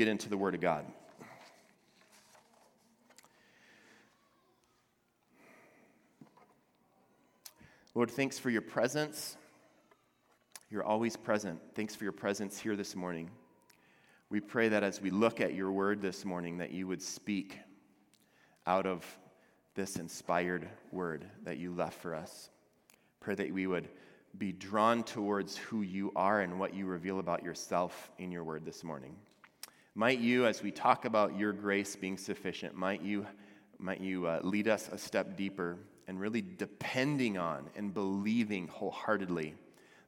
get into the Word of God. Lord, thanks for your presence. You're always present. Thanks for your presence here this morning. We pray that as we look at your word this morning, that you would speak out of this inspired word that you left for us. Pray that we would be drawn towards who you are and what you reveal about yourself in your word this morning. Might you, as we talk about your grace being sufficient, might you, might you uh, lead us a step deeper and really depending on and believing wholeheartedly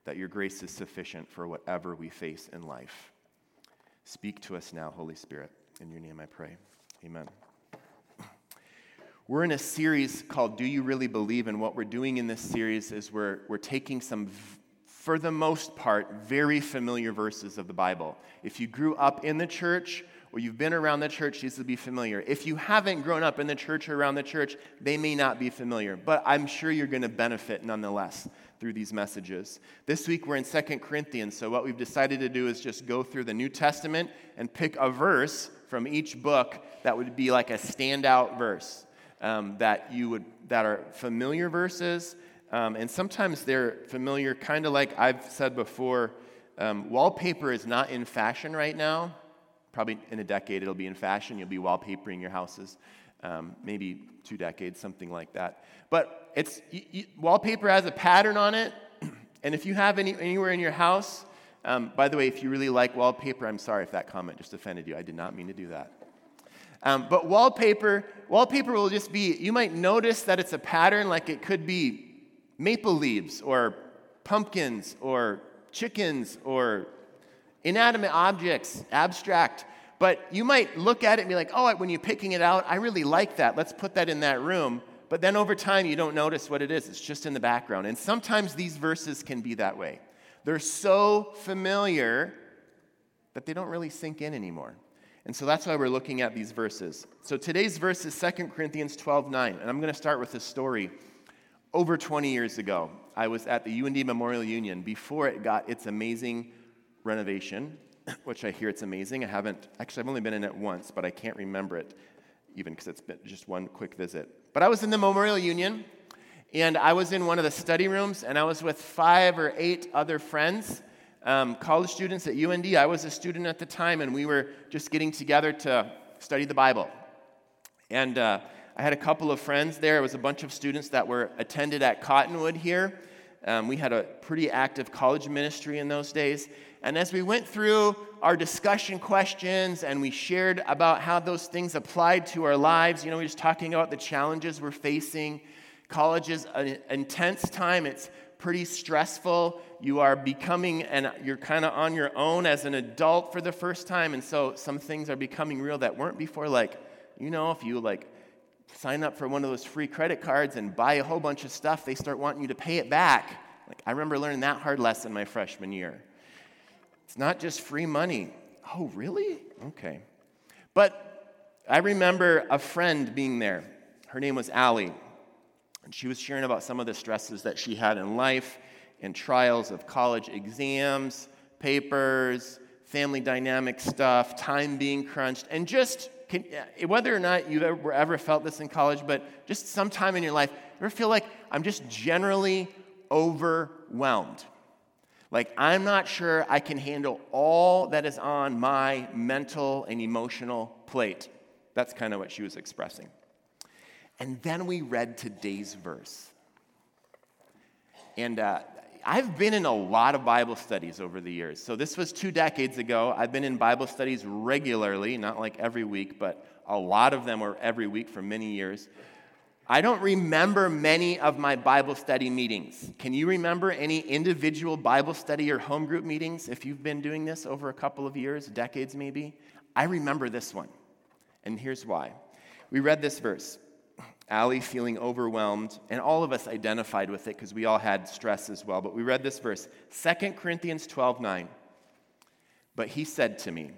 that your grace is sufficient for whatever we face in life. Speak to us now, Holy Spirit. In your name I pray. Amen. We're in a series called Do You Really Believe? And what we're doing in this series is we're, we're taking some, for the most part, very familiar verses of the Bible. If you grew up in the church or you've been around the church, these will be familiar. If you haven't grown up in the church or around the church, they may not be familiar, but I'm sure you're going to benefit nonetheless through these messages. This week we're in Second Corinthians, so what we've decided to do is just go through the New Testament and pick a verse from each book that would be like a standout verse um, that you would that are familiar verses, um, and sometimes they're familiar, kind of like I've said before. Um, wallpaper is not in fashion right now. Probably in a decade it'll be in fashion. You'll be wallpapering your houses. Um, maybe two decades, something like that. But it's wallpaper has a pattern on it, and if you have any, anywhere in your house, um, by the way, if you really like wallpaper, I'm sorry if that comment just offended you. I did not mean to do that. Um, but wallpaper, wallpaper will just be. You might notice that it's a pattern, like it could be maple leaves or pumpkins or chickens or inanimate objects, abstract. But you might look at it and be like, oh, when you're picking it out, I really like that. Let's put that in that room. But then over time, you don't notice what it is. It's just in the background. And sometimes these verses can be that way. They're so familiar that they don't really sink in anymore. And so that's why we're looking at these verses. So today's verse is 2 Corinthians 12 9. And I'm going to start with a story. Over 20 years ago, I was at the UND Memorial Union before it got its amazing renovation which I hear it's amazing. I haven't, actually, I've only been in it once, but I can't remember it even because it's been just one quick visit. But I was in the Memorial Union, and I was in one of the study rooms, and I was with five or eight other friends, um, college students at UND. I was a student at the time, and we were just getting together to study the Bible. And uh, I had a couple of friends there. It was a bunch of students that were attended at Cottonwood here. Um, we had a pretty active college ministry in those days. And as we went through our discussion questions and we shared about how those things applied to our lives, you know, we were just talking about the challenges we're facing. College is an intense time, it's pretty stressful. You are becoming, and you're kind of on your own as an adult for the first time. And so some things are becoming real that weren't before. Like, you know, if you like sign up for one of those free credit cards and buy a whole bunch of stuff, they start wanting you to pay it back. Like, I remember learning that hard lesson my freshman year. It's not just free money. Oh, really? Okay. But I remember a friend being there. Her name was Allie. And she was sharing about some of the stresses that she had in life and trials of college exams, papers, family dynamic stuff, time being crunched, and just can, whether or not you've ever, ever felt this in college, but just sometime in your life, ever feel like I'm just generally overwhelmed? Like, I'm not sure I can handle all that is on my mental and emotional plate. That's kind of what she was expressing. And then we read today's verse. And uh, I've been in a lot of Bible studies over the years. So this was two decades ago. I've been in Bible studies regularly, not like every week, but a lot of them were every week for many years. I don't remember many of my Bible study meetings. Can you remember any individual Bible study or home group meetings if you've been doing this over a couple of years, decades maybe? I remember this one. And here's why. We read this verse. Allie feeling overwhelmed, and all of us identified with it because we all had stress as well. But we read this verse, 2 Corinthians 12 9. But he said to me,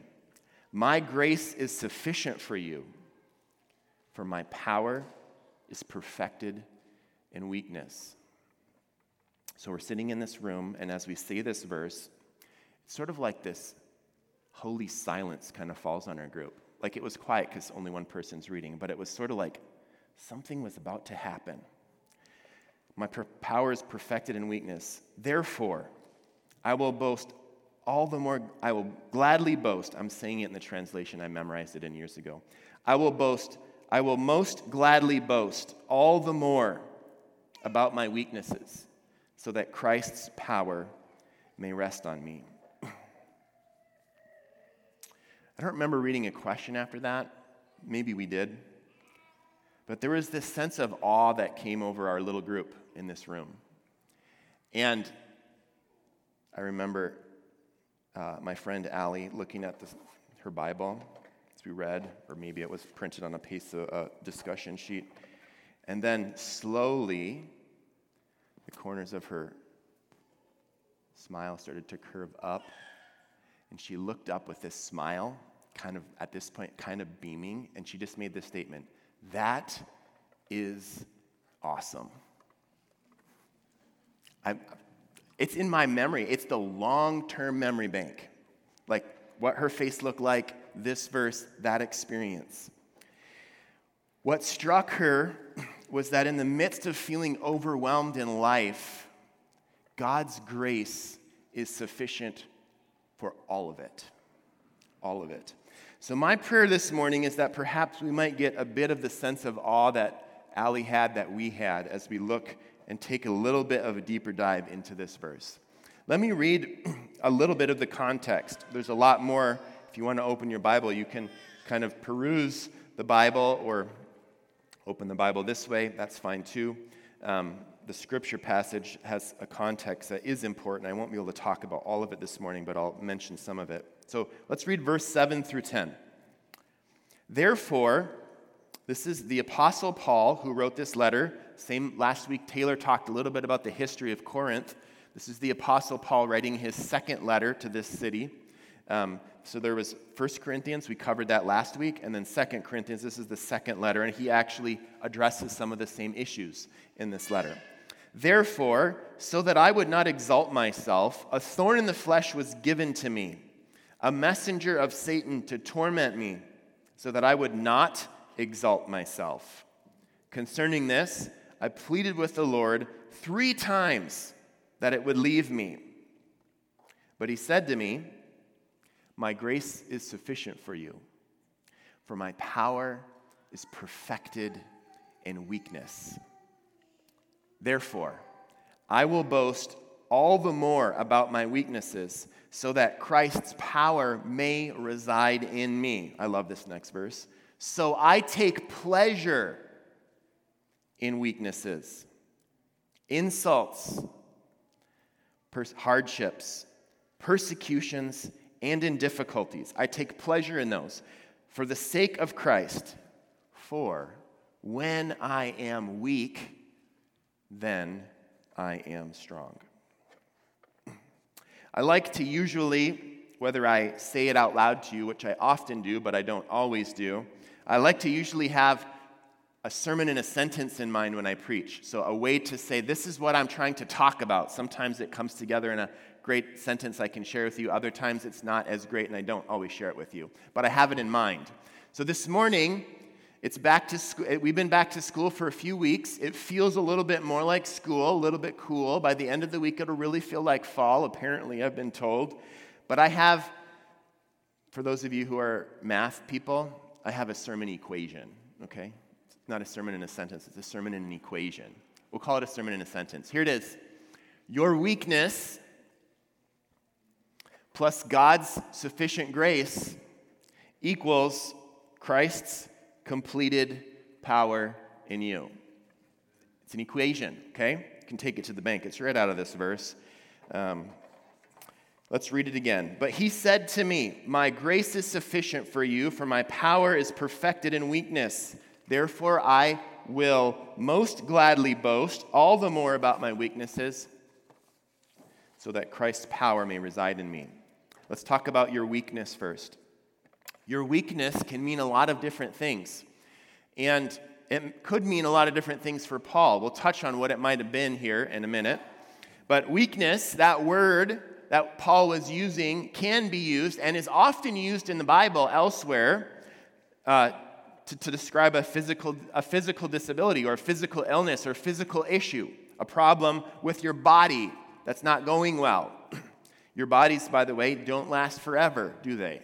My grace is sufficient for you, for my power is perfected in weakness. So we're sitting in this room, and as we say this verse, it's sort of like this holy silence kind of falls on our group. Like it was quiet because only one person's reading, but it was sort of like something was about to happen. My per- power is perfected in weakness. Therefore, I will boast all the more, I will gladly boast. I'm saying it in the translation, I memorized it in years ago. I will boast, I will most gladly boast all the more about my weaknesses, so that Christ's power may rest on me. I don't remember reading a question after that. Maybe we did. But there was this sense of awe that came over our little group in this room. And I remember uh, my friend Allie looking at this, her Bible as we read, or maybe it was printed on a piece of a discussion sheet. And then slowly, the corners of her smile started to curve up. And she looked up with this smile, kind of at this point, kind of beaming. And she just made this statement That is awesome. I, it's in my memory. It's the long term memory bank. Like what her face looked like, this verse, that experience. What struck her was that in the midst of feeling overwhelmed in life, God's grace is sufficient for all of it. All of it. So, my prayer this morning is that perhaps we might get a bit of the sense of awe that Allie had, that we had, as we look and take a little bit of a deeper dive into this verse. Let me read a little bit of the context. There's a lot more. If you want to open your Bible, you can kind of peruse the Bible or open the Bible this way. That's fine too. Um, the scripture passage has a context that is important. I won't be able to talk about all of it this morning, but I'll mention some of it. So let's read verse 7 through 10. Therefore, this is the Apostle Paul who wrote this letter. Same last week, Taylor talked a little bit about the history of Corinth. This is the Apostle Paul writing his second letter to this city. Um, so there was First Corinthians, we covered that last week, and then Second Corinthians, this is the second letter, and he actually addresses some of the same issues in this letter. Therefore, so that I would not exalt myself, a thorn in the flesh was given to me, a messenger of Satan to torment me, so that I would not exalt myself. Concerning this, I pleaded with the Lord three times that it would leave me. But he said to me, My grace is sufficient for you, for my power is perfected in weakness. Therefore, I will boast all the more about my weaknesses so that Christ's power may reside in me. I love this next verse. So I take pleasure in weaknesses, insults, pers- hardships, persecutions, and in difficulties. I take pleasure in those for the sake of Christ. For when I am weak, then I am strong. I like to usually, whether I say it out loud to you, which I often do, but I don't always do, I like to usually have a sermon in a sentence in mind when I preach. So, a way to say, this is what I'm trying to talk about. Sometimes it comes together in a great sentence I can share with you. Other times it's not as great and I don't always share it with you. But I have it in mind. So, this morning, it's back to school. We've been back to school for a few weeks. It feels a little bit more like school, a little bit cool. By the end of the week, it'll really feel like fall, apparently, I've been told. But I have, for those of you who are math people, I have a sermon equation, okay? It's not a sermon in a sentence, it's a sermon in an equation. We'll call it a sermon in a sentence. Here it is Your weakness plus God's sufficient grace equals Christ's completed power in you. It's an equation, okay? You can take it to the bank. It's right out of this verse. Um, Let's read it again. But he said to me, My grace is sufficient for you, for my power is perfected in weakness. Therefore, I will most gladly boast all the more about my weaknesses, so that Christ's power may reside in me. Let's talk about your weakness first. Your weakness can mean a lot of different things. And it could mean a lot of different things for Paul. We'll touch on what it might have been here in a minute. But weakness, that word, that Paul was using can be used and is often used in the Bible elsewhere uh, to, to describe a physical, a physical disability or physical illness or physical issue, a problem with your body that's not going well. your bodies, by the way, don't last forever, do they?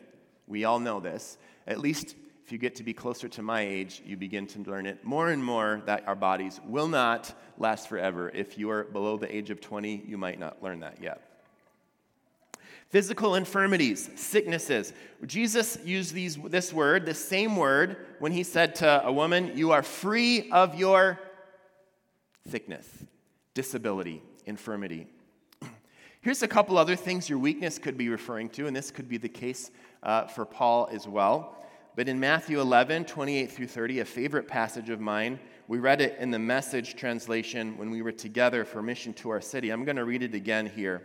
We all know this. At least if you get to be closer to my age, you begin to learn it more and more that our bodies will not last forever. If you are below the age of 20, you might not learn that yet. Physical infirmities, sicknesses. Jesus used these, this word, the same word, when he said to a woman, You are free of your sickness, disability, infirmity. Here's a couple other things your weakness could be referring to, and this could be the case uh, for Paul as well. But in Matthew 11, 28 through 30, a favorite passage of mine, we read it in the message translation when we were together for mission to our city. I'm going to read it again here.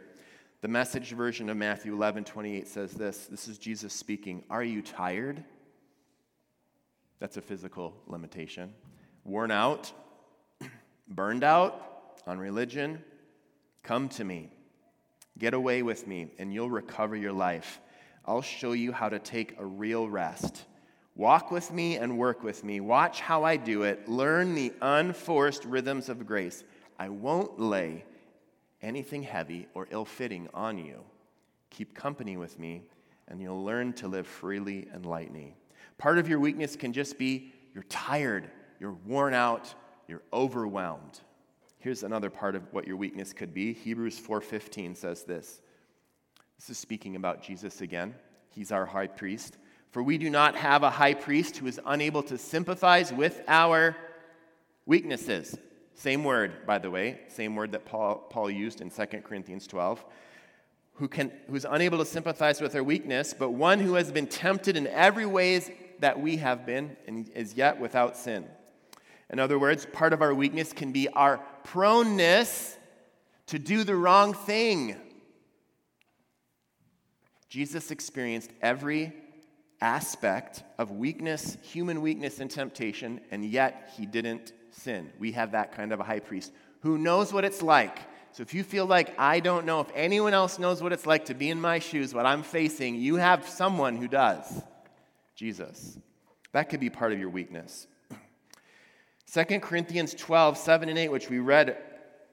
The message version of Matthew 11, 28 says this This is Jesus speaking. Are you tired? That's a physical limitation. Worn out? Burned out on religion? Come to me. Get away with me, and you'll recover your life. I'll show you how to take a real rest. Walk with me and work with me. Watch how I do it. Learn the unforced rhythms of grace. I won't lay anything heavy or ill fitting on you. Keep company with me, and you'll learn to live freely and lightly. Part of your weakness can just be you're tired, you're worn out, you're overwhelmed. Here's another part of what your weakness could be. Hebrews 4:15 says this. This is speaking about Jesus again. He's our high priest. For we do not have a high priest who is unable to sympathize with our weaknesses same word, by the way, same word that Paul, Paul used in 2 Corinthians 12. Who can, who's unable to sympathize with our weakness, but one who has been tempted in every ways that we have been and is yet without sin. In other words, part of our weakness can be our proneness to do the wrong thing. Jesus experienced every aspect of weakness, human weakness, and temptation, and yet he didn't sin. We have that kind of a high priest who knows what it's like. So if you feel like I don't know if anyone else knows what it's like to be in my shoes, what I'm facing, you have someone who does Jesus. That could be part of your weakness. 2 Corinthians 12, 7 and 8, which we read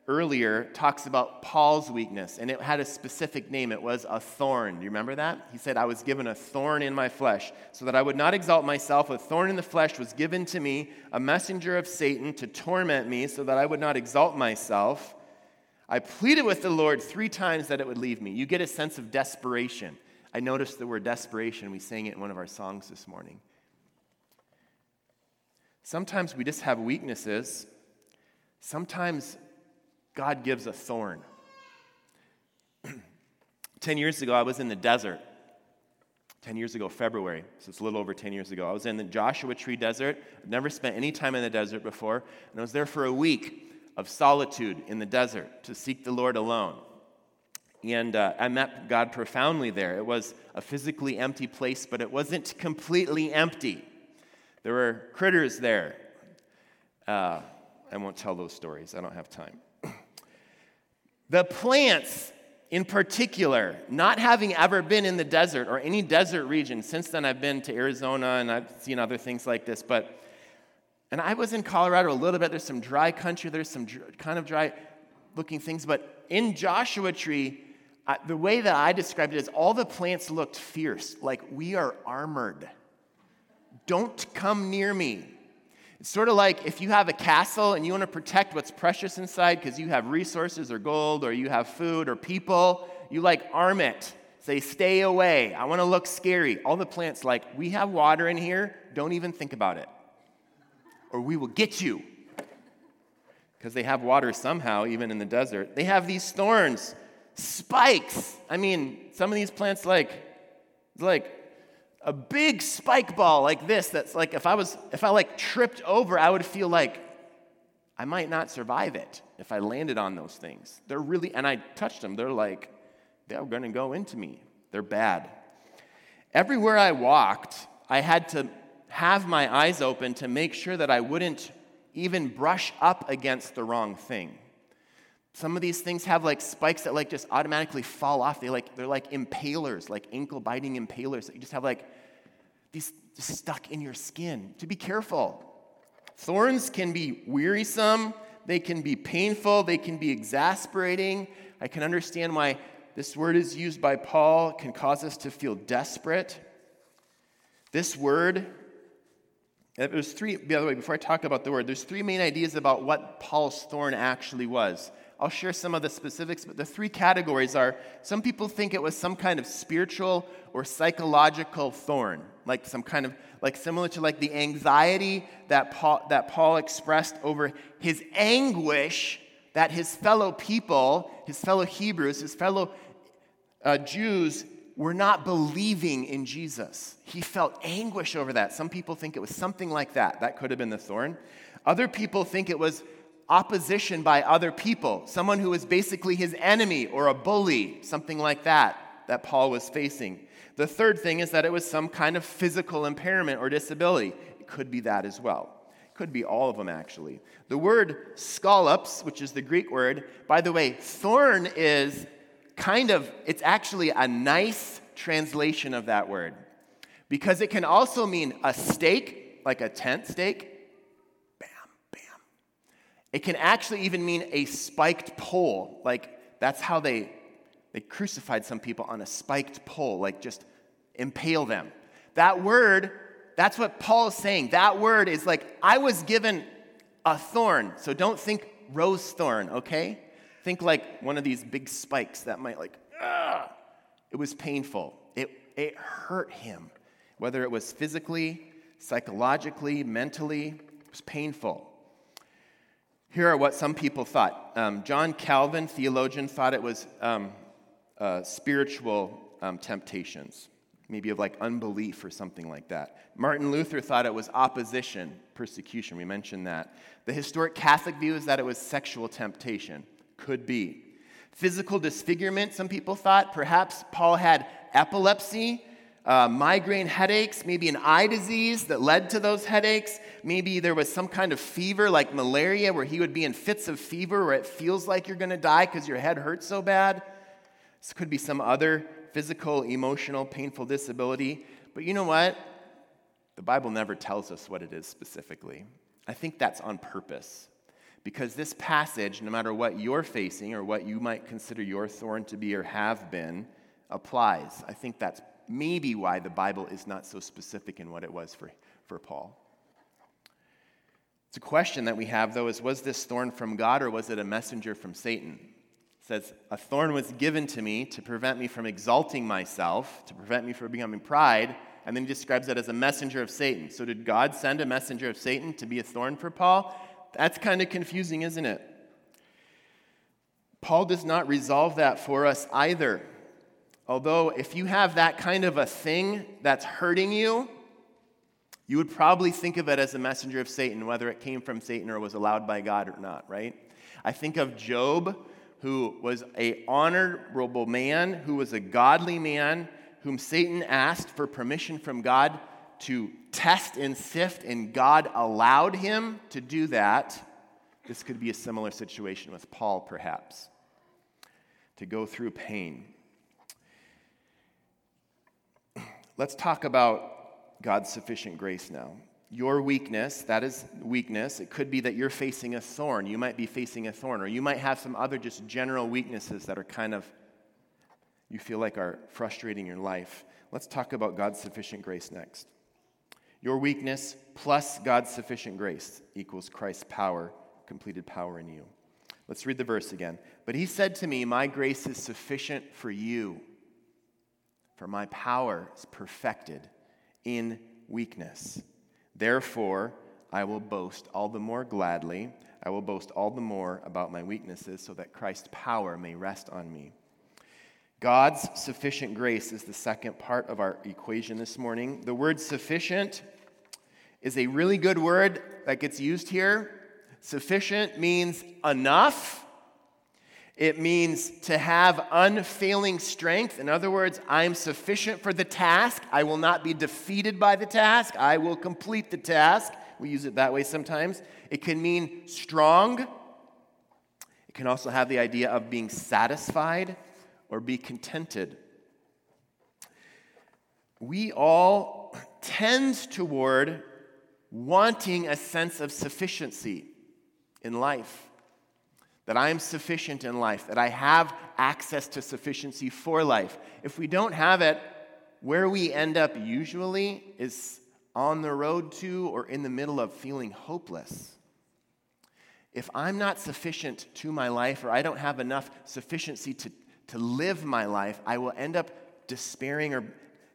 earlier talks about Paul's weakness, and it had a specific name. It was a thorn. Do you remember that? He said, I was given a thorn in my flesh, so that I would not exalt myself. A thorn in the flesh was given to me, a messenger of Satan to torment me, so that I would not exalt myself. I pleaded with the Lord three times that it would leave me. You get a sense of desperation. I noticed the word desperation. We sang it in one of our songs this morning. Sometimes we just have weaknesses. Sometimes God gives a thorn. Ten years ago, I was in the desert. 10 years ago, February, so it's a little over 10 years ago. I was in the Joshua Tree Desert. I've never spent any time in the desert before, and I was there for a week of solitude in the desert to seek the Lord alone. And uh, I met God profoundly there. It was a physically empty place, but it wasn't completely empty. There were critters there. Uh, I won't tell those stories, I don't have time. The plants, in particular, not having ever been in the desert or any desert region, since then I've been to Arizona and I've seen other things like this, but, and I was in Colorado a little bit. There's some dry country, there's some dr- kind of dry looking things, but in Joshua Tree, uh, the way that I described it is all the plants looked fierce, like we are armored. Don't come near me. It's sort of like if you have a castle and you want to protect what's precious inside because you have resources or gold or you have food or people, you like arm it. Say, stay away. I want to look scary. All the plants, like, we have water in here. Don't even think about it. Or we will get you. Because they have water somehow, even in the desert. They have these thorns, spikes. I mean, some of these plants, like, like a big spike ball like this that's like if I was if I like tripped over, I would feel like I might not survive it if I landed on those things. They're really and I touched them, they're like they're going to go into me. They're bad. Everywhere I walked, I had to have my eyes open to make sure that I wouldn't even brush up against the wrong thing. Some of these things have like spikes that like just automatically fall off. They like they're like impalers, like ankle biting impalers that you just have like these stuck in your skin. To be careful. Thorns can be wearisome, they can be painful, they can be exasperating. I can understand why this word is used by Paul can cause us to feel desperate. This word uh, there's three, by the way, before I talk about the word, there's three main ideas about what Paul's thorn actually was. I'll share some of the specifics, but the three categories are some people think it was some kind of spiritual or psychological thorn, like some kind of, like similar to like the anxiety that Paul, that Paul expressed over his anguish that his fellow people, his fellow Hebrews, his fellow uh, Jews were not believing in Jesus. He felt anguish over that. Some people think it was something like that. That could have been the thorn. Other people think it was opposition by other people, someone who was basically his enemy or a bully, something like that, that Paul was facing. The third thing is that it was some kind of physical impairment or disability. It could be that as well. It could be all of them, actually. The word skolops, which is the Greek word, by the way, thorn is kind of, it's actually a nice translation of that word because it can also mean a stake, like a tent stake, it can actually even mean a spiked pole. Like, that's how they, they crucified some people on a spiked pole, like just impale them. That word, that's what Paul is saying. That word is like, I was given a thorn. So don't think rose thorn, okay? Think like one of these big spikes that might, like, ah! It was painful. It, it hurt him, whether it was physically, psychologically, mentally, it was painful. Here are what some people thought. Um, John Calvin, theologian, thought it was um, uh, spiritual um, temptations, maybe of like unbelief or something like that. Martin Luther thought it was opposition, persecution. We mentioned that. The historic Catholic view is that it was sexual temptation. Could be. Physical disfigurement, some people thought. Perhaps Paul had epilepsy uh, migraine headaches, maybe an eye disease that led to those headaches. Maybe there was some kind of fever like malaria where he would be in fits of fever where it feels like you're going to die because your head hurts so bad. This could be some other physical, emotional, painful disability. But you know what? The Bible never tells us what it is specifically. I think that's on purpose. Because this passage, no matter what you're facing or what you might consider your thorn to be or have been, applies. I think that's maybe why the Bible is not so specific in what it was for, for Paul. It's a question that we have, though, is was this thorn from God or was it a messenger from Satan? It says, A thorn was given to me to prevent me from exalting myself, to prevent me from becoming pride. And then he describes it as a messenger of Satan. So, did God send a messenger of Satan to be a thorn for Paul? That's kind of confusing, isn't it? Paul does not resolve that for us either. Although, if you have that kind of a thing that's hurting you, you would probably think of it as a messenger of Satan, whether it came from Satan or was allowed by God or not, right? I think of Job, who was a honorable man, who was a godly man, whom Satan asked for permission from God to test and sift, and God allowed him to do that. This could be a similar situation with Paul, perhaps, to go through pain. Let's talk about God's sufficient grace now. Your weakness, that is weakness. It could be that you're facing a thorn. You might be facing a thorn, or you might have some other just general weaknesses that are kind of, you feel like are frustrating your life. Let's talk about God's sufficient grace next. Your weakness plus God's sufficient grace equals Christ's power, completed power in you. Let's read the verse again. But he said to me, My grace is sufficient for you for my power is perfected in weakness. Therefore, I will boast all the more gladly. I will boast all the more about my weaknesses so that Christ's power may rest on me. God's sufficient grace is the second part of our equation this morning. The word sufficient is a really good word that gets used here. Sufficient means enough it means to have unfailing strength. In other words, I'm sufficient for the task. I will not be defeated by the task. I will complete the task. We use it that way sometimes. It can mean strong. It can also have the idea of being satisfied or be contented. We all tend toward wanting a sense of sufficiency in life. That I am sufficient in life, that I have access to sufficiency for life. If we don't have it, where we end up usually is on the road to or in the middle of feeling hopeless. If I'm not sufficient to my life or I don't have enough sufficiency to, to live my life, I will end up despairing or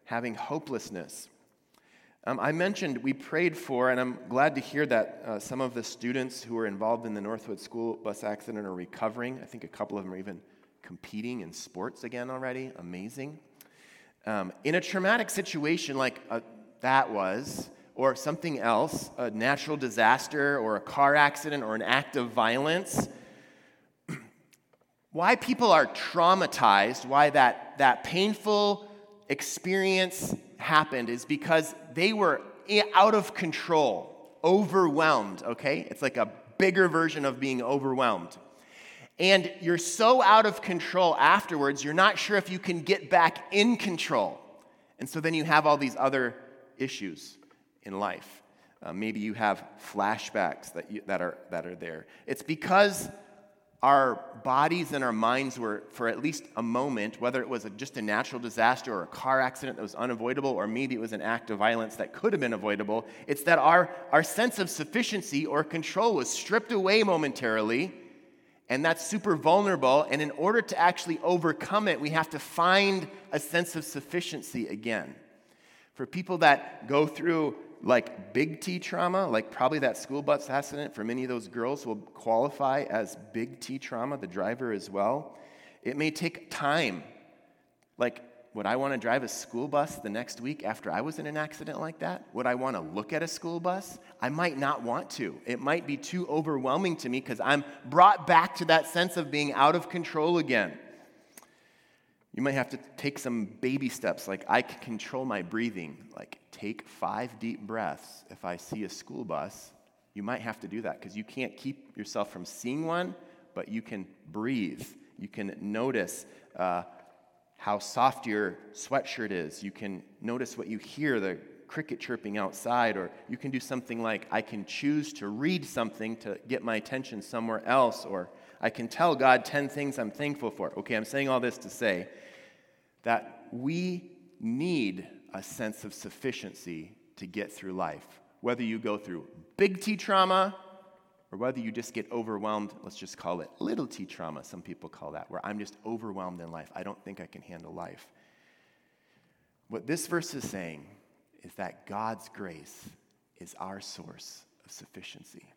having hopelessness. Um, I mentioned we prayed for, and I'm glad to hear that uh, some of the students who were involved in the Northwood school bus accident are recovering. I think a couple of them are even competing in sports again already. Amazing. Um, in a traumatic situation like uh, that was, or something else, a natural disaster or a car accident or an act of violence, why people are traumatized, why that, that painful experience happened is because they were out of control, overwhelmed, okay? It's like a bigger version of being overwhelmed. And you're so out of control afterwards, you're not sure if you can get back in control. And so then you have all these other issues in life. Uh, maybe you have flashbacks that, you, that, are, that are there. It's because our bodies and our minds were, for at least a moment, whether it was a, just a natural disaster or a car accident that was unavoidable, or maybe it was an act of violence that could have been avoidable, it's that our, our sense of sufficiency or control was stripped away momentarily, and that's super vulnerable. And in order to actually overcome it, we have to find a sense of sufficiency again. For people that go through like big T trauma, like probably that school bus accident for many of those girls will qualify as big T trauma, the driver as well. It may take time. Like, would I want to drive a school bus the next week after I was in an accident like that? Would I want to look at a school bus? I might not want to. It might be too overwhelming to me because I'm brought back to that sense of being out of control again. You might have to take some baby steps, like I can control my breathing, like take five deep breaths if I see a school bus. You might have to do that because you can't keep yourself from seeing one, but you can breathe. You can notice uh, how soft your sweatshirt is. You can notice what you hear, the cricket chirping outside, or you can do something like I can choose to read something to get my attention somewhere else, or I can tell God 10 things I'm thankful for. Okay, I'm saying all this to say that we need a sense of sufficiency to get through life. Whether you go through big T trauma or whether you just get overwhelmed, let's just call it little t trauma, some people call that, where I'm just overwhelmed in life. I don't think I can handle life. What this verse is saying is that God's grace is our source of sufficiency.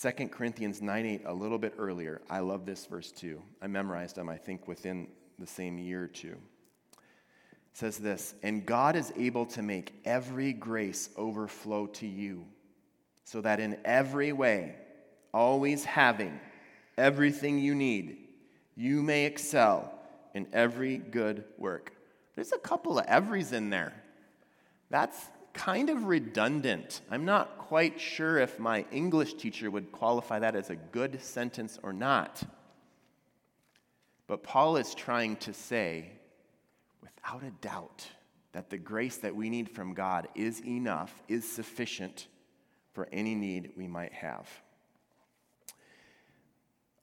2 Corinthians 9 8, a little bit earlier. I love this verse too. I memorized them, I think, within the same year or two. Says this And God is able to make every grace overflow to you, so that in every way, always having everything you need, you may excel in every good work. There's a couple of everys in there. That's kind of redundant. I'm not quite sure if my English teacher would qualify that as a good sentence or not. But Paul is trying to say, without a doubt, that the grace that we need from God is enough, is sufficient for any need we might have.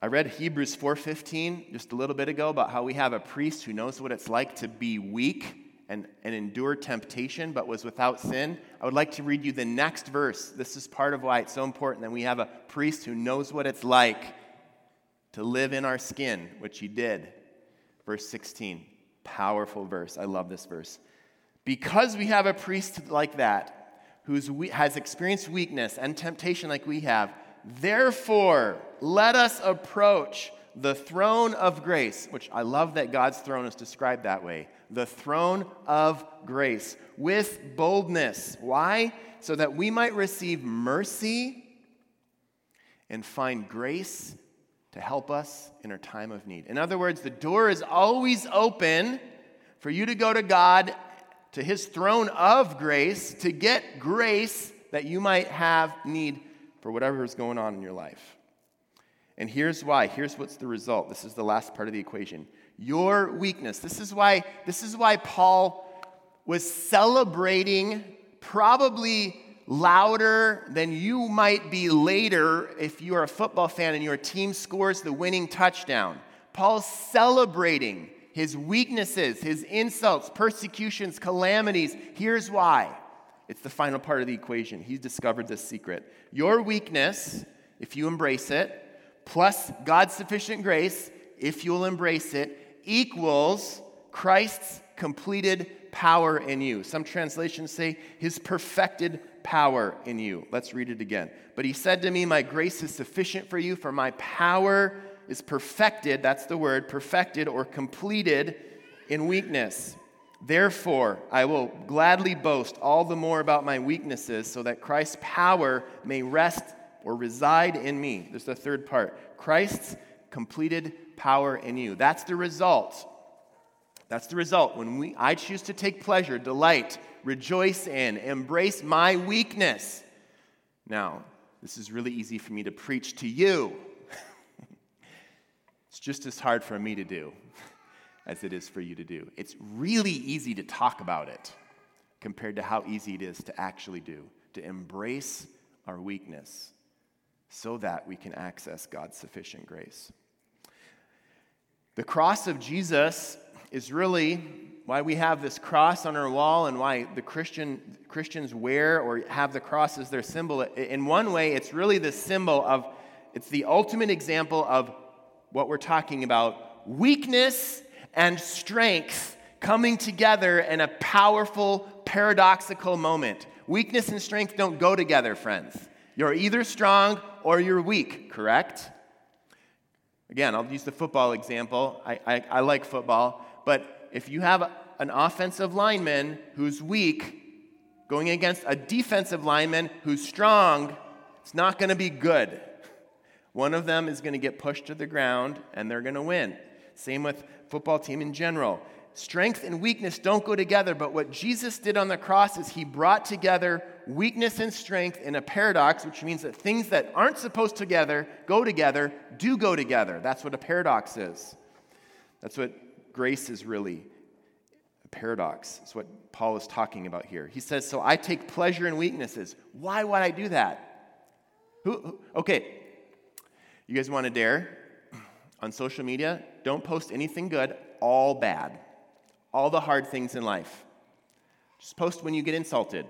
I read Hebrews 4:15 just a little bit ago about how we have a priest who knows what it's like to be weak and, and endure temptation, but was without sin. I would like to read you the next verse. This is part of why it's so important that we have a priest who knows what it's like to live in our skin, which he did. Verse 16, powerful verse. I love this verse. Because we have a priest like that, who has experienced weakness and temptation like we have, therefore, let us approach the throne of grace, which I love that God's throne is described that way the throne of grace with boldness. Why? So that we might receive mercy and find grace to help us in our time of need. In other words, the door is always open for you to go to God, to his throne of grace, to get grace that you might have need for whatever is going on in your life. And here's why. Here's what's the result. This is the last part of the equation. Your weakness. This is why this is why Paul was celebrating probably louder than you might be later if you are a football fan and your team scores the winning touchdown. Paul's celebrating his weaknesses, his insults, persecutions, calamities. Here's why. It's the final part of the equation. He's discovered this secret. Your weakness, if you embrace it, plus God's sufficient grace, if you'll embrace it, equals Christ's completed power in you. Some translations say his perfected power in you. Let's read it again. But he said to me, My grace is sufficient for you, for my power is perfected, that's the word, perfected or completed in weakness. Therefore, I will gladly boast all the more about my weaknesses, so that Christ's power may rest or reside in me. There's the third part Christ's completed power in you. That's the result. That's the result. When we, I choose to take pleasure, delight, rejoice in, embrace my weakness. Now, this is really easy for me to preach to you. it's just as hard for me to do as it is for you to do. It's really easy to talk about it compared to how easy it is to actually do, to embrace our weakness so that we can access God's sufficient grace. The cross of Jesus is really why we have this cross on our wall and why the Christian, Christians wear or have the cross as their symbol. In one way, it's really the symbol of, it's the ultimate example of what we're talking about weakness and strength coming together in a powerful, paradoxical moment. Weakness and strength don't go together, friends. You're either strong or you're weak, correct? Again, I'll use the football example. I, I, I like football, but if you have an offensive lineman who's weak going against a defensive lineman who's strong, it's not going to be good. One of them is going to get pushed to the ground and they're going to win. Same with football team in general. Strength and weakness don't go together, but what Jesus did on the cross is he brought together weakness and strength in a paradox, which means that things that aren't supposed to together go together do go together. That's what a paradox is. That's what grace is really. A paradox. It's what Paul is talking about here. He says, So I take pleasure in weaknesses. Why would I do that? Who, who okay, you guys want to dare? On social media, don't post anything good, all bad. All the hard things in life. Just post when you get insulted.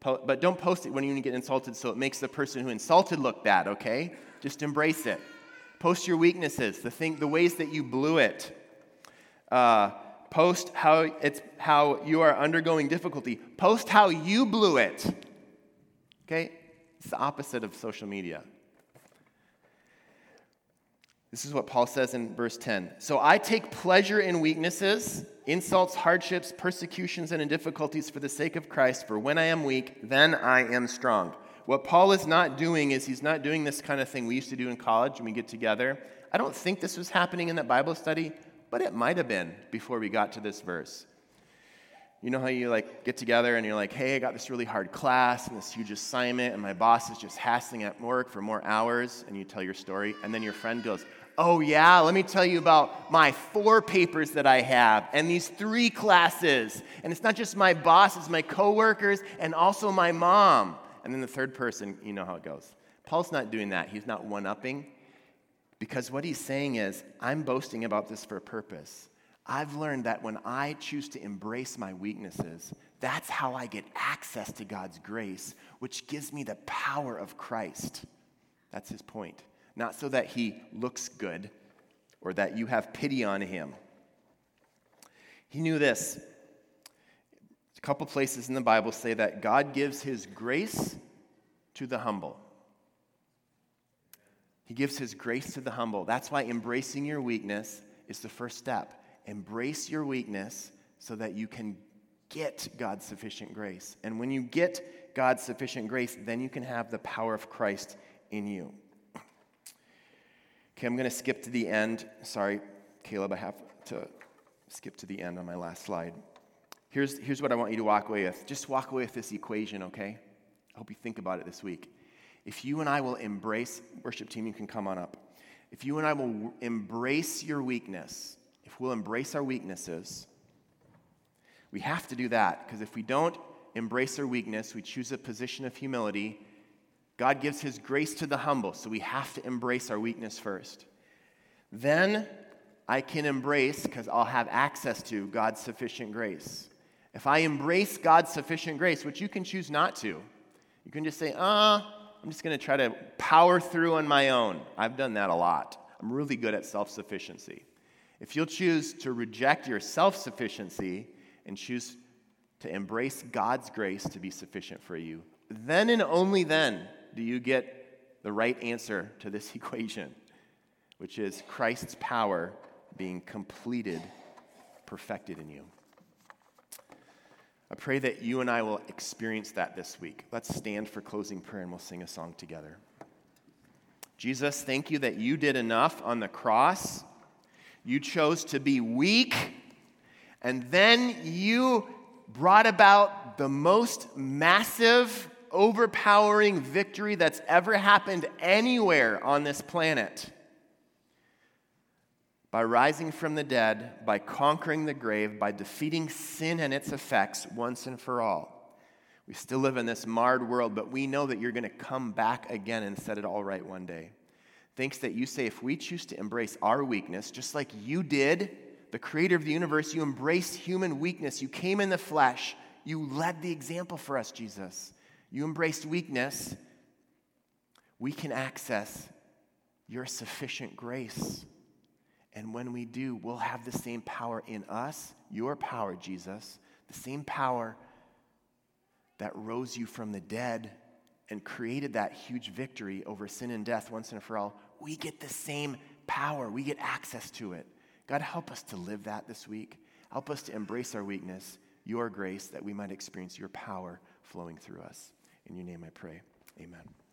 Po- but don't post it when you get insulted so it makes the person who insulted look bad, okay? Just embrace it. Post your weaknesses, the, thing, the ways that you blew it. Uh, post how, it's, how you are undergoing difficulty. Post how you blew it. Okay? It's the opposite of social media. This is what Paul says in verse 10. So I take pleasure in weaknesses, insults, hardships, persecutions, and in difficulties for the sake of Christ, for when I am weak, then I am strong. What Paul is not doing is he's not doing this kind of thing we used to do in college when we get together. I don't think this was happening in that Bible study, but it might have been before we got to this verse. You know how you like get together and you're like, hey, I got this really hard class and this huge assignment, and my boss is just hassling at work for more hours, and you tell your story, and then your friend goes, Oh, yeah, let me tell you about my four papers that I have and these three classes. And it's not just my boss, it's my coworkers and also my mom. And then the third person, you know how it goes. Paul's not doing that. He's not one upping. Because what he's saying is, I'm boasting about this for a purpose. I've learned that when I choose to embrace my weaknesses, that's how I get access to God's grace, which gives me the power of Christ. That's his point not so that he looks good or that you have pity on him. He knew this. A couple places in the Bible say that God gives his grace to the humble. He gives his grace to the humble. That's why embracing your weakness is the first step. Embrace your weakness so that you can get God's sufficient grace. And when you get God's sufficient grace, then you can have the power of Christ in you. Okay, I'm going to skip to the end. Sorry, Caleb, I have to skip to the end on my last slide. Here's, here's what I want you to walk away with. Just walk away with this equation, okay? I hope you think about it this week. If you and I will embrace, worship team, you can come on up. if you and I will embrace your weakness, if we'll embrace our weaknesses, we have to do that because if we don't embrace our weakness, we choose a position of humility. God gives his grace to the humble, so we have to embrace our weakness first. Then I can embrace, because I'll have access to God's sufficient grace. If I embrace God's sufficient grace, which you can choose not to, you can just say, ah, uh, I'm just going to try to power through on my own. I've done that a lot. I'm really good at self sufficiency. If you'll choose to reject your self sufficiency and choose to embrace God's grace to be sufficient for you, then and only then do you get the right answer to this equation, which is Christ's power being completed, perfected in you. I pray that you and I will experience that this week. Let's stand for closing prayer and we'll sing a song together. Jesus, thank you that you did enough on the cross. You chose to be weak, and then you brought about the most massive, overpowering victory that's ever happened anywhere on this planet by rising from the dead, by conquering the grave, by defeating sin and its effects once and for all. We still live in this marred world, but we know that you're going to come back again and set it all right one day. Thanks that you say if we choose to embrace our weakness, just like you did, the creator of the universe, you embraced human weakness. You came in the flesh. You led the example for us, Jesus. You embraced weakness. We can access your sufficient grace. And when we do, we'll have the same power in us, your power, Jesus, the same power that rose you from the dead and created that huge victory over sin and death once and for all. We get the same power, we get access to it. God, help us to live that this week. Help us to embrace our weakness, your grace, that we might experience your power flowing through us. In your name I pray. Amen.